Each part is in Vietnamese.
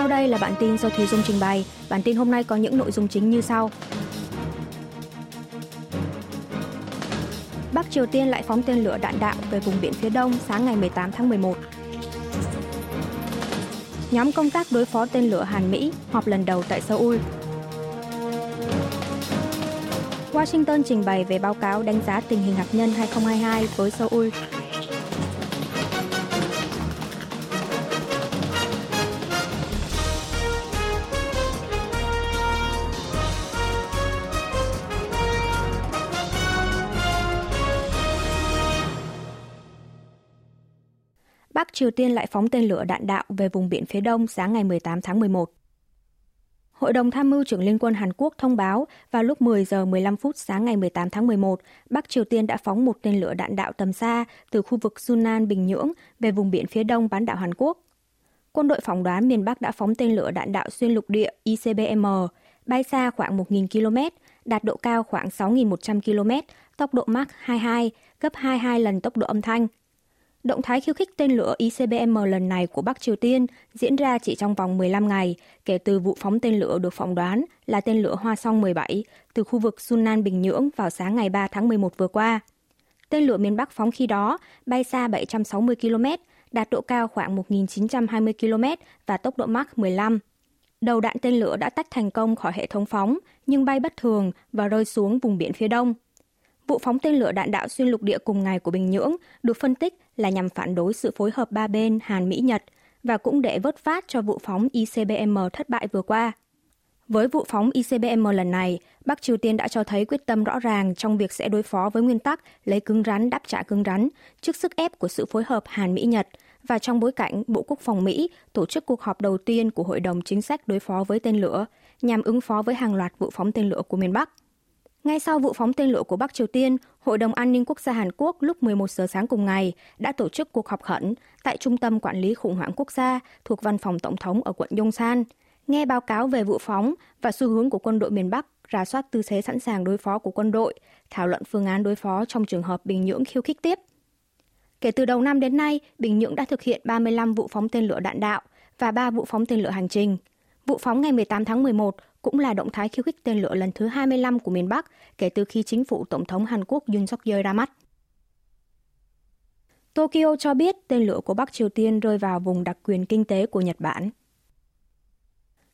Sau đây là bản tin do Thùy Dung trình bày. Bản tin hôm nay có những nội dung chính như sau. Bắc Triều Tiên lại phóng tên lửa đạn đạo về vùng biển phía đông sáng ngày 18 tháng 11. Nhóm công tác đối phó tên lửa Hàn Mỹ họp lần đầu tại Seoul. Washington trình bày về báo cáo đánh giá tình hình hạt nhân 2022 với Seoul. Triều Tiên lại phóng tên lửa đạn đạo về vùng biển phía đông sáng ngày 18 tháng 11. Hội đồng tham mưu trưởng Liên quân Hàn Quốc thông báo vào lúc 10 giờ 15 phút sáng ngày 18 tháng 11, Bắc Triều Tiên đã phóng một tên lửa đạn đạo tầm xa từ khu vực Sunan, Bình Nhưỡng về vùng biển phía đông bán đảo Hàn Quốc. Quân đội phỏng đoán miền Bắc đã phóng tên lửa đạn đạo xuyên lục địa ICBM, bay xa khoảng 1.000 km, đạt độ cao khoảng 6.100 km, tốc độ Mach 22, gấp 22 lần tốc độ âm thanh – Động thái khiêu khích tên lửa ICBM lần này của Bắc Triều Tiên diễn ra chỉ trong vòng 15 ngày kể từ vụ phóng tên lửa được phỏng đoán là tên lửa Hoa Song 17 từ khu vực Sunan Bình Nhưỡng vào sáng ngày 3 tháng 11 vừa qua. Tên lửa miền Bắc phóng khi đó bay xa 760 km, đạt độ cao khoảng 1.920 km và tốc độ Mach 15. Đầu đạn tên lửa đã tách thành công khỏi hệ thống phóng, nhưng bay bất thường và rơi xuống vùng biển phía đông. Vụ phóng tên lửa đạn đạo xuyên lục địa cùng ngày của Bình Nhưỡng được phân tích là nhằm phản đối sự phối hợp ba bên Hàn Mỹ-Nhật và cũng để vớt phát cho vụ phóng ICBM thất bại vừa qua. Với vụ phóng ICBM lần này, Bắc Triều Tiên đã cho thấy quyết tâm rõ ràng trong việc sẽ đối phó với nguyên tắc lấy cứng rắn đáp trả cứng rắn trước sức ép của sự phối hợp Hàn Mỹ-Nhật và trong bối cảnh Bộ Quốc phòng Mỹ tổ chức cuộc họp đầu tiên của Hội đồng Chính sách đối phó với tên lửa nhằm ứng phó với hàng loạt vụ phóng tên lửa của miền Bắc. Ngay sau vụ phóng tên lửa của Bắc Triều Tiên, Hội đồng An ninh Quốc gia Hàn Quốc lúc 11 giờ sáng cùng ngày đã tổ chức cuộc họp khẩn tại Trung tâm Quản lý Khủng hoảng Quốc gia thuộc Văn phòng Tổng thống ở quận Yongsan, nghe báo cáo về vụ phóng và xu hướng của quân đội miền Bắc, rà soát tư thế sẵn sàng đối phó của quân đội, thảo luận phương án đối phó trong trường hợp Bình Nhưỡng khiêu khích tiếp. Kể từ đầu năm đến nay, Bình Nhưỡng đã thực hiện 35 vụ phóng tên lửa đạn đạo và 3 vụ phóng tên lửa hành trình. Vụ phóng ngày 18 tháng 11 cũng là động thái khiêu khích tên lửa lần thứ 25 của miền Bắc kể từ khi chính phủ Tổng thống Hàn Quốc Yoon suk yeol ra mắt. Tokyo cho biết tên lửa của Bắc Triều Tiên rơi vào vùng đặc quyền kinh tế của Nhật Bản.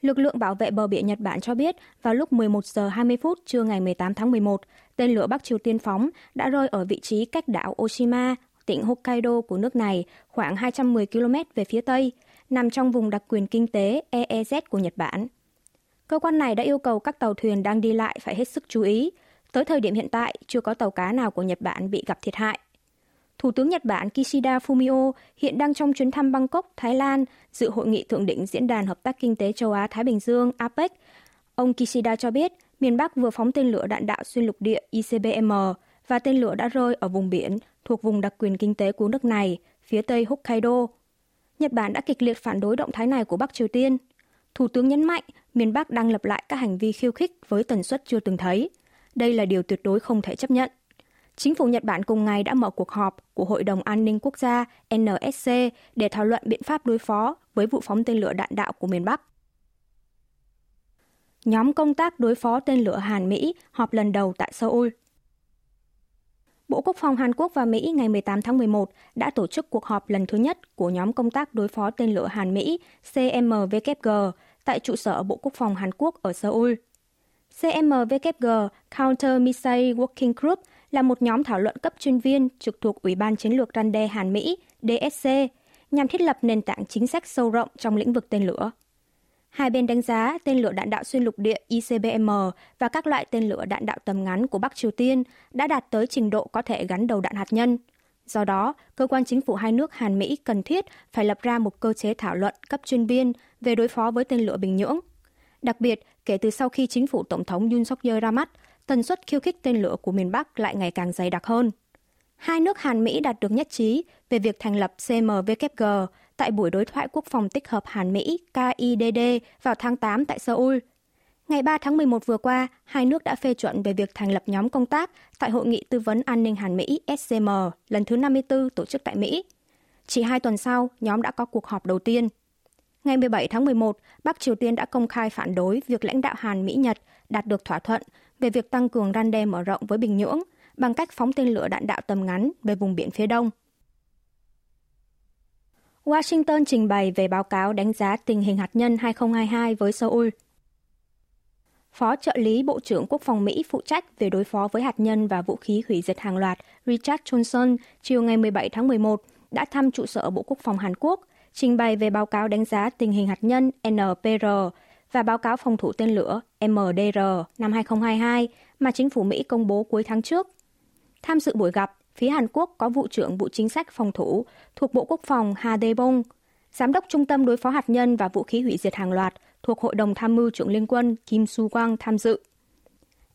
Lực lượng bảo vệ bờ biển Nhật Bản cho biết vào lúc 11 giờ 20 phút trưa ngày 18 tháng 11, tên lửa Bắc Triều Tiên phóng đã rơi ở vị trí cách đảo Oshima, tỉnh Hokkaido của nước này khoảng 210 km về phía tây, nằm trong vùng đặc quyền kinh tế EEZ của Nhật Bản. Cơ quan này đã yêu cầu các tàu thuyền đang đi lại phải hết sức chú ý. Tới thời điểm hiện tại, chưa có tàu cá nào của Nhật Bản bị gặp thiệt hại. Thủ tướng Nhật Bản Kishida Fumio hiện đang trong chuyến thăm Bangkok, Thái Lan, dự hội nghị thượng đỉnh Diễn đàn Hợp tác Kinh tế Châu Á-Thái Bình Dương APEC. Ông Kishida cho biết, miền Bắc vừa phóng tên lửa đạn đạo xuyên lục địa ICBM và tên lửa đã rơi ở vùng biển thuộc vùng đặc quyền kinh tế của nước này, phía tây Hokkaido. Nhật Bản đã kịch liệt phản đối động thái này của Bắc Triều Tiên. Thủ tướng nhấn mạnh, miền Bắc đang lập lại các hành vi khiêu khích với tần suất chưa từng thấy. Đây là điều tuyệt đối không thể chấp nhận. Chính phủ Nhật Bản cùng ngày đã mở cuộc họp của Hội đồng An ninh Quốc gia NSC để thảo luận biện pháp đối phó với vụ phóng tên lửa đạn đạo của miền Bắc. Nhóm công tác đối phó tên lửa Hàn Mỹ họp lần đầu tại Seoul. Bộ Quốc phòng Hàn Quốc và Mỹ ngày 18 tháng 11 đã tổ chức cuộc họp lần thứ nhất của nhóm công tác đối phó tên lửa Hàn Mỹ CMWG tại trụ sở Bộ Quốc phòng Hàn Quốc ở Seoul. CMWG Counter Missile Working Group là một nhóm thảo luận cấp chuyên viên trực thuộc Ủy ban Chiến lược Răn đe Hàn Mỹ DSC nhằm thiết lập nền tảng chính sách sâu rộng trong lĩnh vực tên lửa. Hai bên đánh giá tên lửa đạn đạo xuyên lục địa ICBM và các loại tên lửa đạn đạo tầm ngắn của Bắc Triều Tiên đã đạt tới trình độ có thể gắn đầu đạn hạt nhân. Do đó, cơ quan chính phủ hai nước Hàn Mỹ cần thiết phải lập ra một cơ chế thảo luận cấp chuyên viên về đối phó với tên lửa Bình Nhưỡng. Đặc biệt, kể từ sau khi chính phủ Tổng thống Yoon suk yeol ra mắt, tần suất khiêu khích tên lửa của miền Bắc lại ngày càng dày đặc hơn. Hai nước Hàn Mỹ đạt được nhất trí về việc thành lập CMWG tại buổi đối thoại quốc phòng tích hợp Hàn Mỹ KIDD vào tháng 8 tại Seoul. Ngày 3 tháng 11 vừa qua, hai nước đã phê chuẩn về việc thành lập nhóm công tác tại Hội nghị Tư vấn An ninh Hàn Mỹ SCM lần thứ 54 tổ chức tại Mỹ. Chỉ hai tuần sau, nhóm đã có cuộc họp đầu tiên. Ngày 17 tháng 11, Bắc Triều Tiên đã công khai phản đối việc lãnh đạo Hàn Mỹ-Nhật đạt được thỏa thuận về việc tăng cường răn đe mở rộng với Bình Nhưỡng bằng cách phóng tên lửa đạn đạo tầm ngắn về vùng biển phía đông. Washington trình bày về báo cáo đánh giá tình hình hạt nhân 2022 với Seoul. Phó trợ lý Bộ trưởng Quốc phòng Mỹ phụ trách về đối phó với hạt nhân và vũ khí hủy diệt hàng loạt Richard Johnson chiều ngày 17 tháng 11 đã thăm trụ sở Bộ Quốc phòng Hàn Quốc, trình bày về báo cáo đánh giá tình hình hạt nhân NPR và báo cáo phòng thủ tên lửa MDR năm 2022 mà chính phủ Mỹ công bố cuối tháng trước. Tham dự buổi gặp, phía Hàn Quốc có vụ trưởng vụ chính sách phòng thủ thuộc Bộ Quốc phòng Ha Dae-bong, giám đốc Trung tâm đối phó hạt nhân và vũ khí hủy diệt hàng loạt thuộc Hội đồng Tham mưu trưởng Liên quân Kim Su-quang tham dự.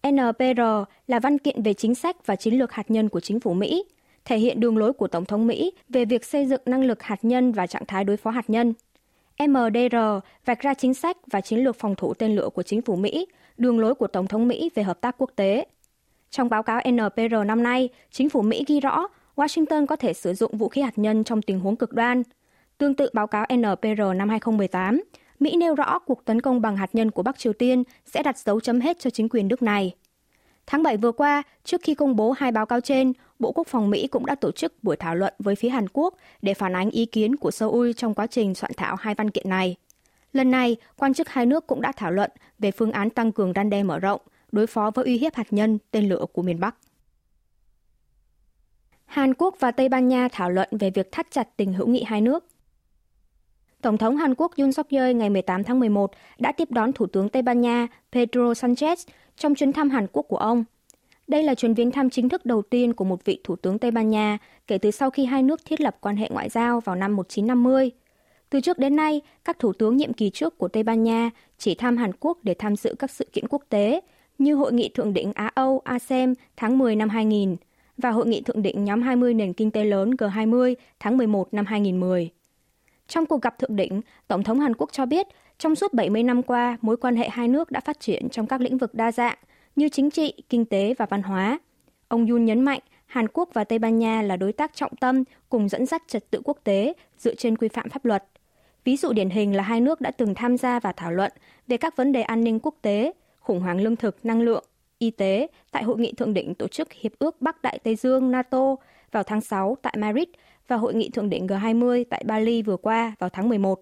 NPR là văn kiện về chính sách và chiến lược hạt nhân của chính phủ Mỹ, thể hiện đường lối của Tổng thống Mỹ về việc xây dựng năng lực hạt nhân và trạng thái đối phó hạt nhân. MDR vạch ra chính sách và chiến lược phòng thủ tên lửa của chính phủ Mỹ, đường lối của Tổng thống Mỹ về hợp tác quốc tế. Trong báo cáo NPR năm nay, chính phủ Mỹ ghi rõ Washington có thể sử dụng vũ khí hạt nhân trong tình huống cực đoan. Tương tự báo cáo NPR năm 2018, Mỹ nêu rõ cuộc tấn công bằng hạt nhân của Bắc Triều Tiên sẽ đặt dấu chấm hết cho chính quyền nước này. Tháng 7 vừa qua, trước khi công bố hai báo cáo trên, Bộ Quốc phòng Mỹ cũng đã tổ chức buổi thảo luận với phía Hàn Quốc để phản ánh ý kiến của Seoul trong quá trình soạn thảo hai văn kiện này. Lần này, quan chức hai nước cũng đã thảo luận về phương án tăng cường răn đe mở rộng, đối phó với uy hiếp hạt nhân, tên lửa của miền Bắc. Hàn Quốc và Tây Ban Nha thảo luận về việc thắt chặt tình hữu nghị hai nước. Tổng thống Hàn Quốc Yoon suk yeol ngày 18 tháng 11 đã tiếp đón Thủ tướng Tây Ban Nha Pedro Sanchez trong chuyến thăm Hàn Quốc của ông. Đây là chuyến viếng thăm chính thức đầu tiên của một vị Thủ tướng Tây Ban Nha kể từ sau khi hai nước thiết lập quan hệ ngoại giao vào năm 1950. Từ trước đến nay, các thủ tướng nhiệm kỳ trước của Tây Ban Nha chỉ thăm Hàn Quốc để tham dự các sự kiện quốc tế như Hội nghị Thượng đỉnh Á-Âu ASEM tháng 10 năm 2000 và Hội nghị Thượng đỉnh nhóm 20 nền kinh tế lớn G20 tháng 11 năm 2010. Trong cuộc gặp thượng đỉnh, Tổng thống Hàn Quốc cho biết trong suốt 70 năm qua, mối quan hệ hai nước đã phát triển trong các lĩnh vực đa dạng như chính trị, kinh tế và văn hóa. Ông Yun nhấn mạnh Hàn Quốc và Tây Ban Nha là đối tác trọng tâm cùng dẫn dắt trật tự quốc tế dựa trên quy phạm pháp luật. Ví dụ điển hình là hai nước đã từng tham gia và thảo luận về các vấn đề an ninh quốc tế, khủng hoảng lương thực, năng lượng, y tế tại hội nghị thượng đỉnh tổ chức Hiệp ước Bắc Đại Tây Dương NATO vào tháng 6 tại Madrid và hội nghị thượng đỉnh G20 tại Bali vừa qua vào tháng 11.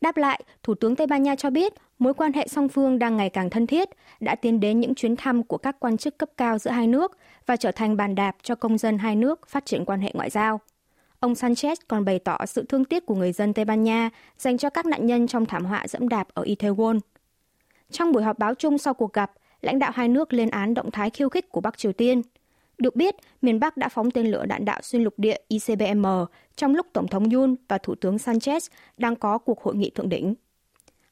Đáp lại, Thủ tướng Tây Ban Nha cho biết mối quan hệ song phương đang ngày càng thân thiết, đã tiến đến những chuyến thăm của các quan chức cấp cao giữa hai nước và trở thành bàn đạp cho công dân hai nước phát triển quan hệ ngoại giao. Ông Sanchez còn bày tỏ sự thương tiếc của người dân Tây Ban Nha dành cho các nạn nhân trong thảm họa dẫm đạp ở Itaewon. Trong buổi họp báo chung sau cuộc gặp, lãnh đạo hai nước lên án động thái khiêu khích của Bắc Triều Tiên – được biết, miền Bắc đã phóng tên lửa đạn đạo xuyên lục địa ICBM trong lúc Tổng thống Yoon và Thủ tướng Sanchez đang có cuộc hội nghị thượng đỉnh.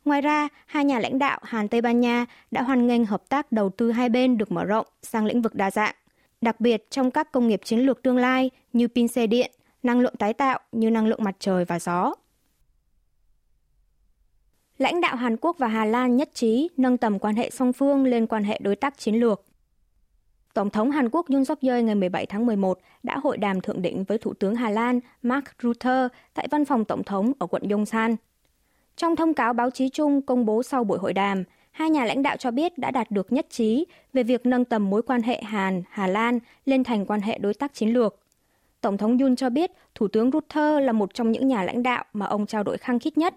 Ngoài ra, hai nhà lãnh đạo Hàn Tây Ban Nha đã hoan nghênh hợp tác đầu tư hai bên được mở rộng sang lĩnh vực đa dạng, đặc biệt trong các công nghiệp chiến lược tương lai như pin xe điện, năng lượng tái tạo như năng lượng mặt trời và gió. Lãnh đạo Hàn Quốc và Hà Lan nhất trí nâng tầm quan hệ song phương lên quan hệ đối tác chiến lược. Tổng thống Hàn Quốc Yoon suk yeol ngày 17 tháng 11 đã hội đàm thượng đỉnh với Thủ tướng Hà Lan Mark Rutte tại văn phòng Tổng thống ở quận Yongsan. Trong thông cáo báo chí chung công bố sau buổi hội đàm, hai nhà lãnh đạo cho biết đã đạt được nhất trí về việc nâng tầm mối quan hệ Hàn-Hà Lan lên thành quan hệ đối tác chiến lược. Tổng thống Yoon cho biết Thủ tướng Rutte là một trong những nhà lãnh đạo mà ông trao đổi khăng khít nhất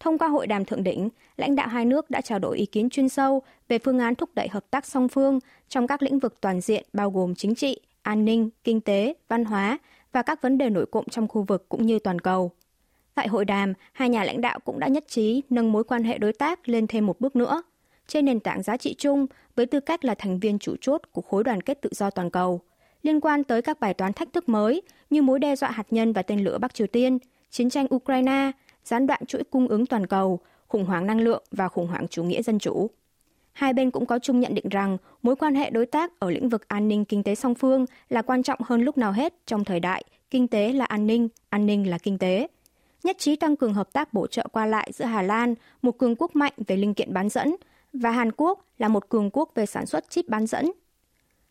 Thông qua hội đàm thượng đỉnh, lãnh đạo hai nước đã trao đổi ý kiến chuyên sâu về phương án thúc đẩy hợp tác song phương trong các lĩnh vực toàn diện bao gồm chính trị, an ninh, kinh tế, văn hóa và các vấn đề nổi cộng trong khu vực cũng như toàn cầu. Tại hội đàm, hai nhà lãnh đạo cũng đã nhất trí nâng mối quan hệ đối tác lên thêm một bước nữa, trên nền tảng giá trị chung với tư cách là thành viên chủ chốt của khối đoàn kết tự do toàn cầu, liên quan tới các bài toán thách thức mới như mối đe dọa hạt nhân và tên lửa Bắc Triều Tiên, chiến tranh Ukraine, gián đoạn chuỗi cung ứng toàn cầu, khủng hoảng năng lượng và khủng hoảng chủ nghĩa dân chủ. Hai bên cũng có chung nhận định rằng mối quan hệ đối tác ở lĩnh vực an ninh kinh tế song phương là quan trọng hơn lúc nào hết trong thời đại kinh tế là an ninh, an ninh là kinh tế. Nhất trí tăng cường hợp tác bổ trợ qua lại giữa Hà Lan, một cường quốc mạnh về linh kiện bán dẫn, và Hàn Quốc là một cường quốc về sản xuất chip bán dẫn.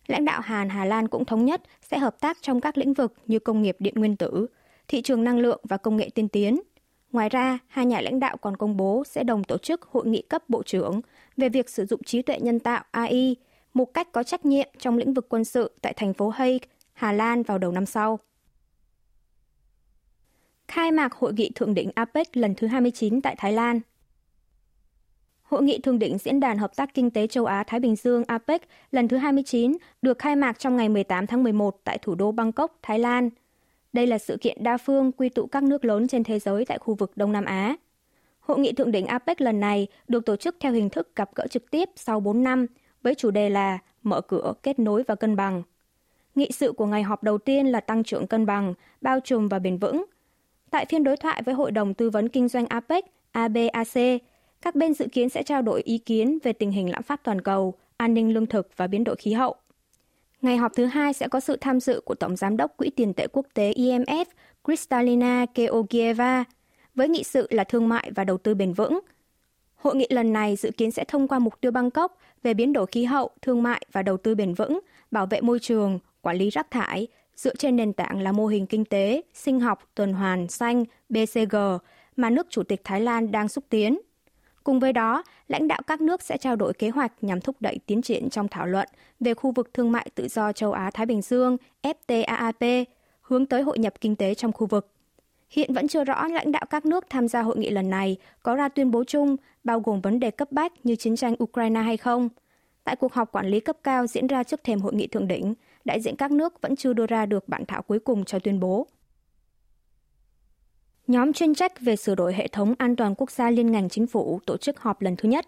Lãnh đạo Hàn Hà Lan cũng thống nhất sẽ hợp tác trong các lĩnh vực như công nghiệp điện nguyên tử, thị trường năng lượng và công nghệ tiên tiến – Ngoài ra, hai nhà lãnh đạo còn công bố sẽ đồng tổ chức hội nghị cấp bộ trưởng về việc sử dụng trí tuệ nhân tạo AI một cách có trách nhiệm trong lĩnh vực quân sự tại thành phố Hague, Hà Lan vào đầu năm sau. Khai mạc hội nghị thượng đỉnh APEC lần thứ 29 tại Thái Lan Hội nghị thượng đỉnh Diễn đàn Hợp tác Kinh tế Châu Á-Thái Bình Dương APEC lần thứ 29 được khai mạc trong ngày 18 tháng 11 tại thủ đô Bangkok, Thái Lan. Đây là sự kiện đa phương quy tụ các nước lớn trên thế giới tại khu vực Đông Nam Á. Hội nghị thượng đỉnh APEC lần này được tổ chức theo hình thức gặp gỡ trực tiếp sau 4 năm với chủ đề là Mở cửa, kết nối và cân bằng. Nghị sự của ngày họp đầu tiên là tăng trưởng cân bằng, bao trùm và bền vững. Tại phiên đối thoại với Hội đồng Tư vấn Kinh doanh APEC, ABAC, các bên dự kiến sẽ trao đổi ý kiến về tình hình lạm phát toàn cầu, an ninh lương thực và biến đổi khí hậu. Ngày họp thứ hai sẽ có sự tham dự của Tổng Giám đốc Quỹ tiền tệ quốc tế IMF Kristalina Georgieva, với nghị sự là thương mại và đầu tư bền vững. Hội nghị lần này dự kiến sẽ thông qua mục tiêu Bangkok về biến đổi khí hậu, thương mại và đầu tư bền vững, bảo vệ môi trường, quản lý rác thải, dựa trên nền tảng là mô hình kinh tế, sinh học, tuần hoàn, xanh, BCG mà nước Chủ tịch Thái Lan đang xúc tiến. Cùng với đó, lãnh đạo các nước sẽ trao đổi kế hoạch nhằm thúc đẩy tiến triển trong thảo luận về khu vực thương mại tự do châu Á-Thái Bình Dương FTAAP, hướng tới hội nhập kinh tế trong khu vực. Hiện vẫn chưa rõ lãnh đạo các nước tham gia hội nghị lần này có ra tuyên bố chung bao gồm vấn đề cấp bách như chiến tranh Ukraine hay không. Tại cuộc họp quản lý cấp cao diễn ra trước thềm hội nghị thượng đỉnh, đại diện các nước vẫn chưa đưa ra được bản thảo cuối cùng cho tuyên bố. Nhóm chuyên trách về sửa đổi hệ thống an toàn quốc gia liên ngành chính phủ tổ chức họp lần thứ nhất.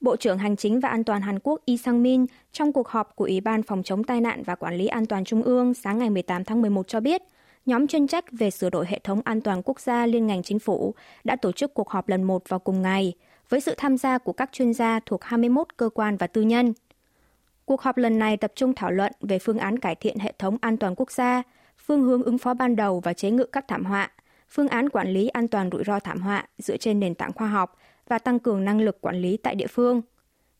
Bộ trưởng Hành chính và An toàn Hàn Quốc Lee Sang-min trong cuộc họp của Ủy ban Phòng chống tai nạn và Quản lý An toàn Trung ương sáng ngày 18 tháng 11 cho biết, nhóm chuyên trách về sửa đổi hệ thống an toàn quốc gia liên ngành chính phủ đã tổ chức cuộc họp lần một vào cùng ngày với sự tham gia của các chuyên gia thuộc 21 cơ quan và tư nhân. Cuộc họp lần này tập trung thảo luận về phương án cải thiện hệ thống an toàn quốc gia, phương hướng ứng phó ban đầu và chế ngự các thảm họa, phương án quản lý an toàn rủi ro thảm họa dựa trên nền tảng khoa học và tăng cường năng lực quản lý tại địa phương.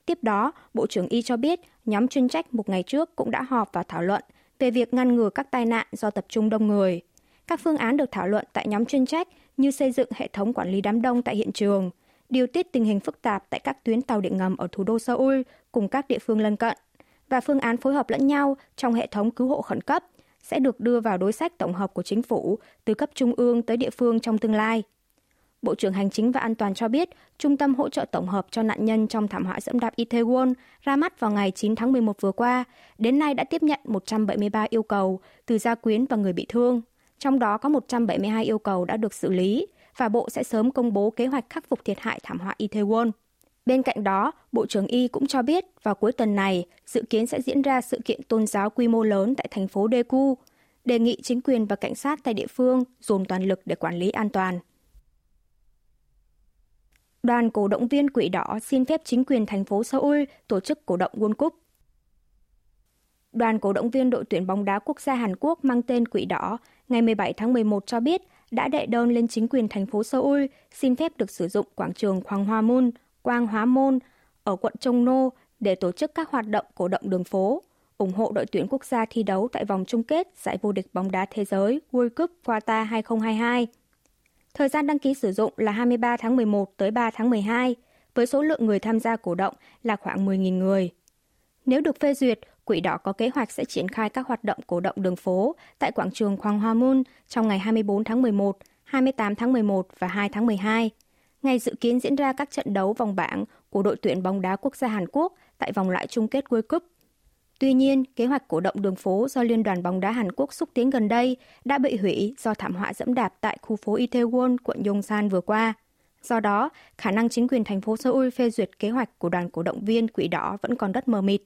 Tiếp đó, Bộ trưởng Y cho biết nhóm chuyên trách một ngày trước cũng đã họp và thảo luận về việc ngăn ngừa các tai nạn do tập trung đông người. Các phương án được thảo luận tại nhóm chuyên trách như xây dựng hệ thống quản lý đám đông tại hiện trường, điều tiết tình hình phức tạp tại các tuyến tàu điện ngầm ở thủ đô Seoul cùng các địa phương lân cận và phương án phối hợp lẫn nhau trong hệ thống cứu hộ khẩn cấp sẽ được đưa vào đối sách tổng hợp của chính phủ từ cấp trung ương tới địa phương trong tương lai. Bộ trưởng Hành chính và An toàn cho biết, Trung tâm hỗ trợ tổng hợp cho nạn nhân trong thảm họa dẫm đạp Itaewon ra mắt vào ngày 9 tháng 11 vừa qua, đến nay đã tiếp nhận 173 yêu cầu từ gia quyến và người bị thương. Trong đó có 172 yêu cầu đã được xử lý và Bộ sẽ sớm công bố kế hoạch khắc phục thiệt hại thảm họa Itaewon. Bên cạnh đó, Bộ trưởng Y cũng cho biết vào cuối tuần này dự kiến sẽ diễn ra sự kiện tôn giáo quy mô lớn tại thành phố Daegu, đề nghị chính quyền và cảnh sát tại địa phương dồn toàn lực để quản lý an toàn. Đoàn cổ động viên Quỷ Đỏ xin phép chính quyền thành phố Seoul tổ chức cổ động World Cup. Đoàn cổ động viên đội tuyển bóng đá quốc gia Hàn Quốc mang tên Quỷ Đỏ ngày 17 tháng 11 cho biết đã đệ đơn lên chính quyền thành phố Seoul xin phép được sử dụng quảng trường Hoàng Hoa Moon Quang Hóa Môn ở quận Trông Nô để tổ chức các hoạt động cổ động đường phố, ủng hộ đội tuyển quốc gia thi đấu tại vòng chung kết giải vô địch bóng đá thế giới World Cup Qatar 2022. Thời gian đăng ký sử dụng là 23 tháng 11 tới 3 tháng 12, với số lượng người tham gia cổ động là khoảng 10.000 người. Nếu được phê duyệt, Quỹ đỏ có kế hoạch sẽ triển khai các hoạt động cổ động đường phố tại quảng trường Quang Hoa Môn trong ngày 24 tháng 11, 28 tháng 11 và 2 tháng 12 ngày dự kiến diễn ra các trận đấu vòng bảng của đội tuyển bóng đá quốc gia Hàn Quốc tại vòng loại chung kết World Cup. Tuy nhiên, kế hoạch cổ động đường phố do Liên đoàn bóng đá Hàn Quốc xúc tiến gần đây đã bị hủy do thảm họa dẫm đạp tại khu phố Itaewon, quận Yongsan vừa qua. Do đó, khả năng chính quyền thành phố Seoul phê duyệt kế hoạch của đoàn cổ động viên Quỷ Đỏ vẫn còn rất mờ mịt.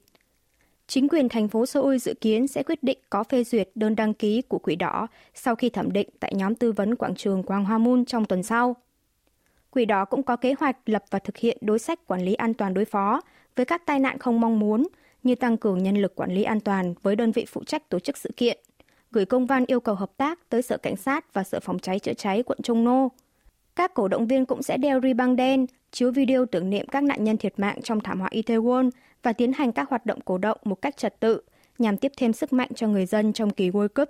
Chính quyền thành phố Seoul dự kiến sẽ quyết định có phê duyệt đơn đăng ký của Quỷ Đỏ sau khi thẩm định tại nhóm tư vấn quảng trường Quang Hoa Moon trong tuần sau. Quỹ đó cũng có kế hoạch lập và thực hiện đối sách quản lý an toàn đối phó với các tai nạn không mong muốn như tăng cường nhân lực quản lý an toàn với đơn vị phụ trách tổ chức sự kiện, gửi công văn yêu cầu hợp tác tới Sở Cảnh sát và Sở Phòng cháy chữa cháy quận Trung Nô. Các cổ động viên cũng sẽ đeo ri băng đen, chiếu video tưởng niệm các nạn nhân thiệt mạng trong thảm họa Itaewon và tiến hành các hoạt động cổ động một cách trật tự nhằm tiếp thêm sức mạnh cho người dân trong kỳ World Cup.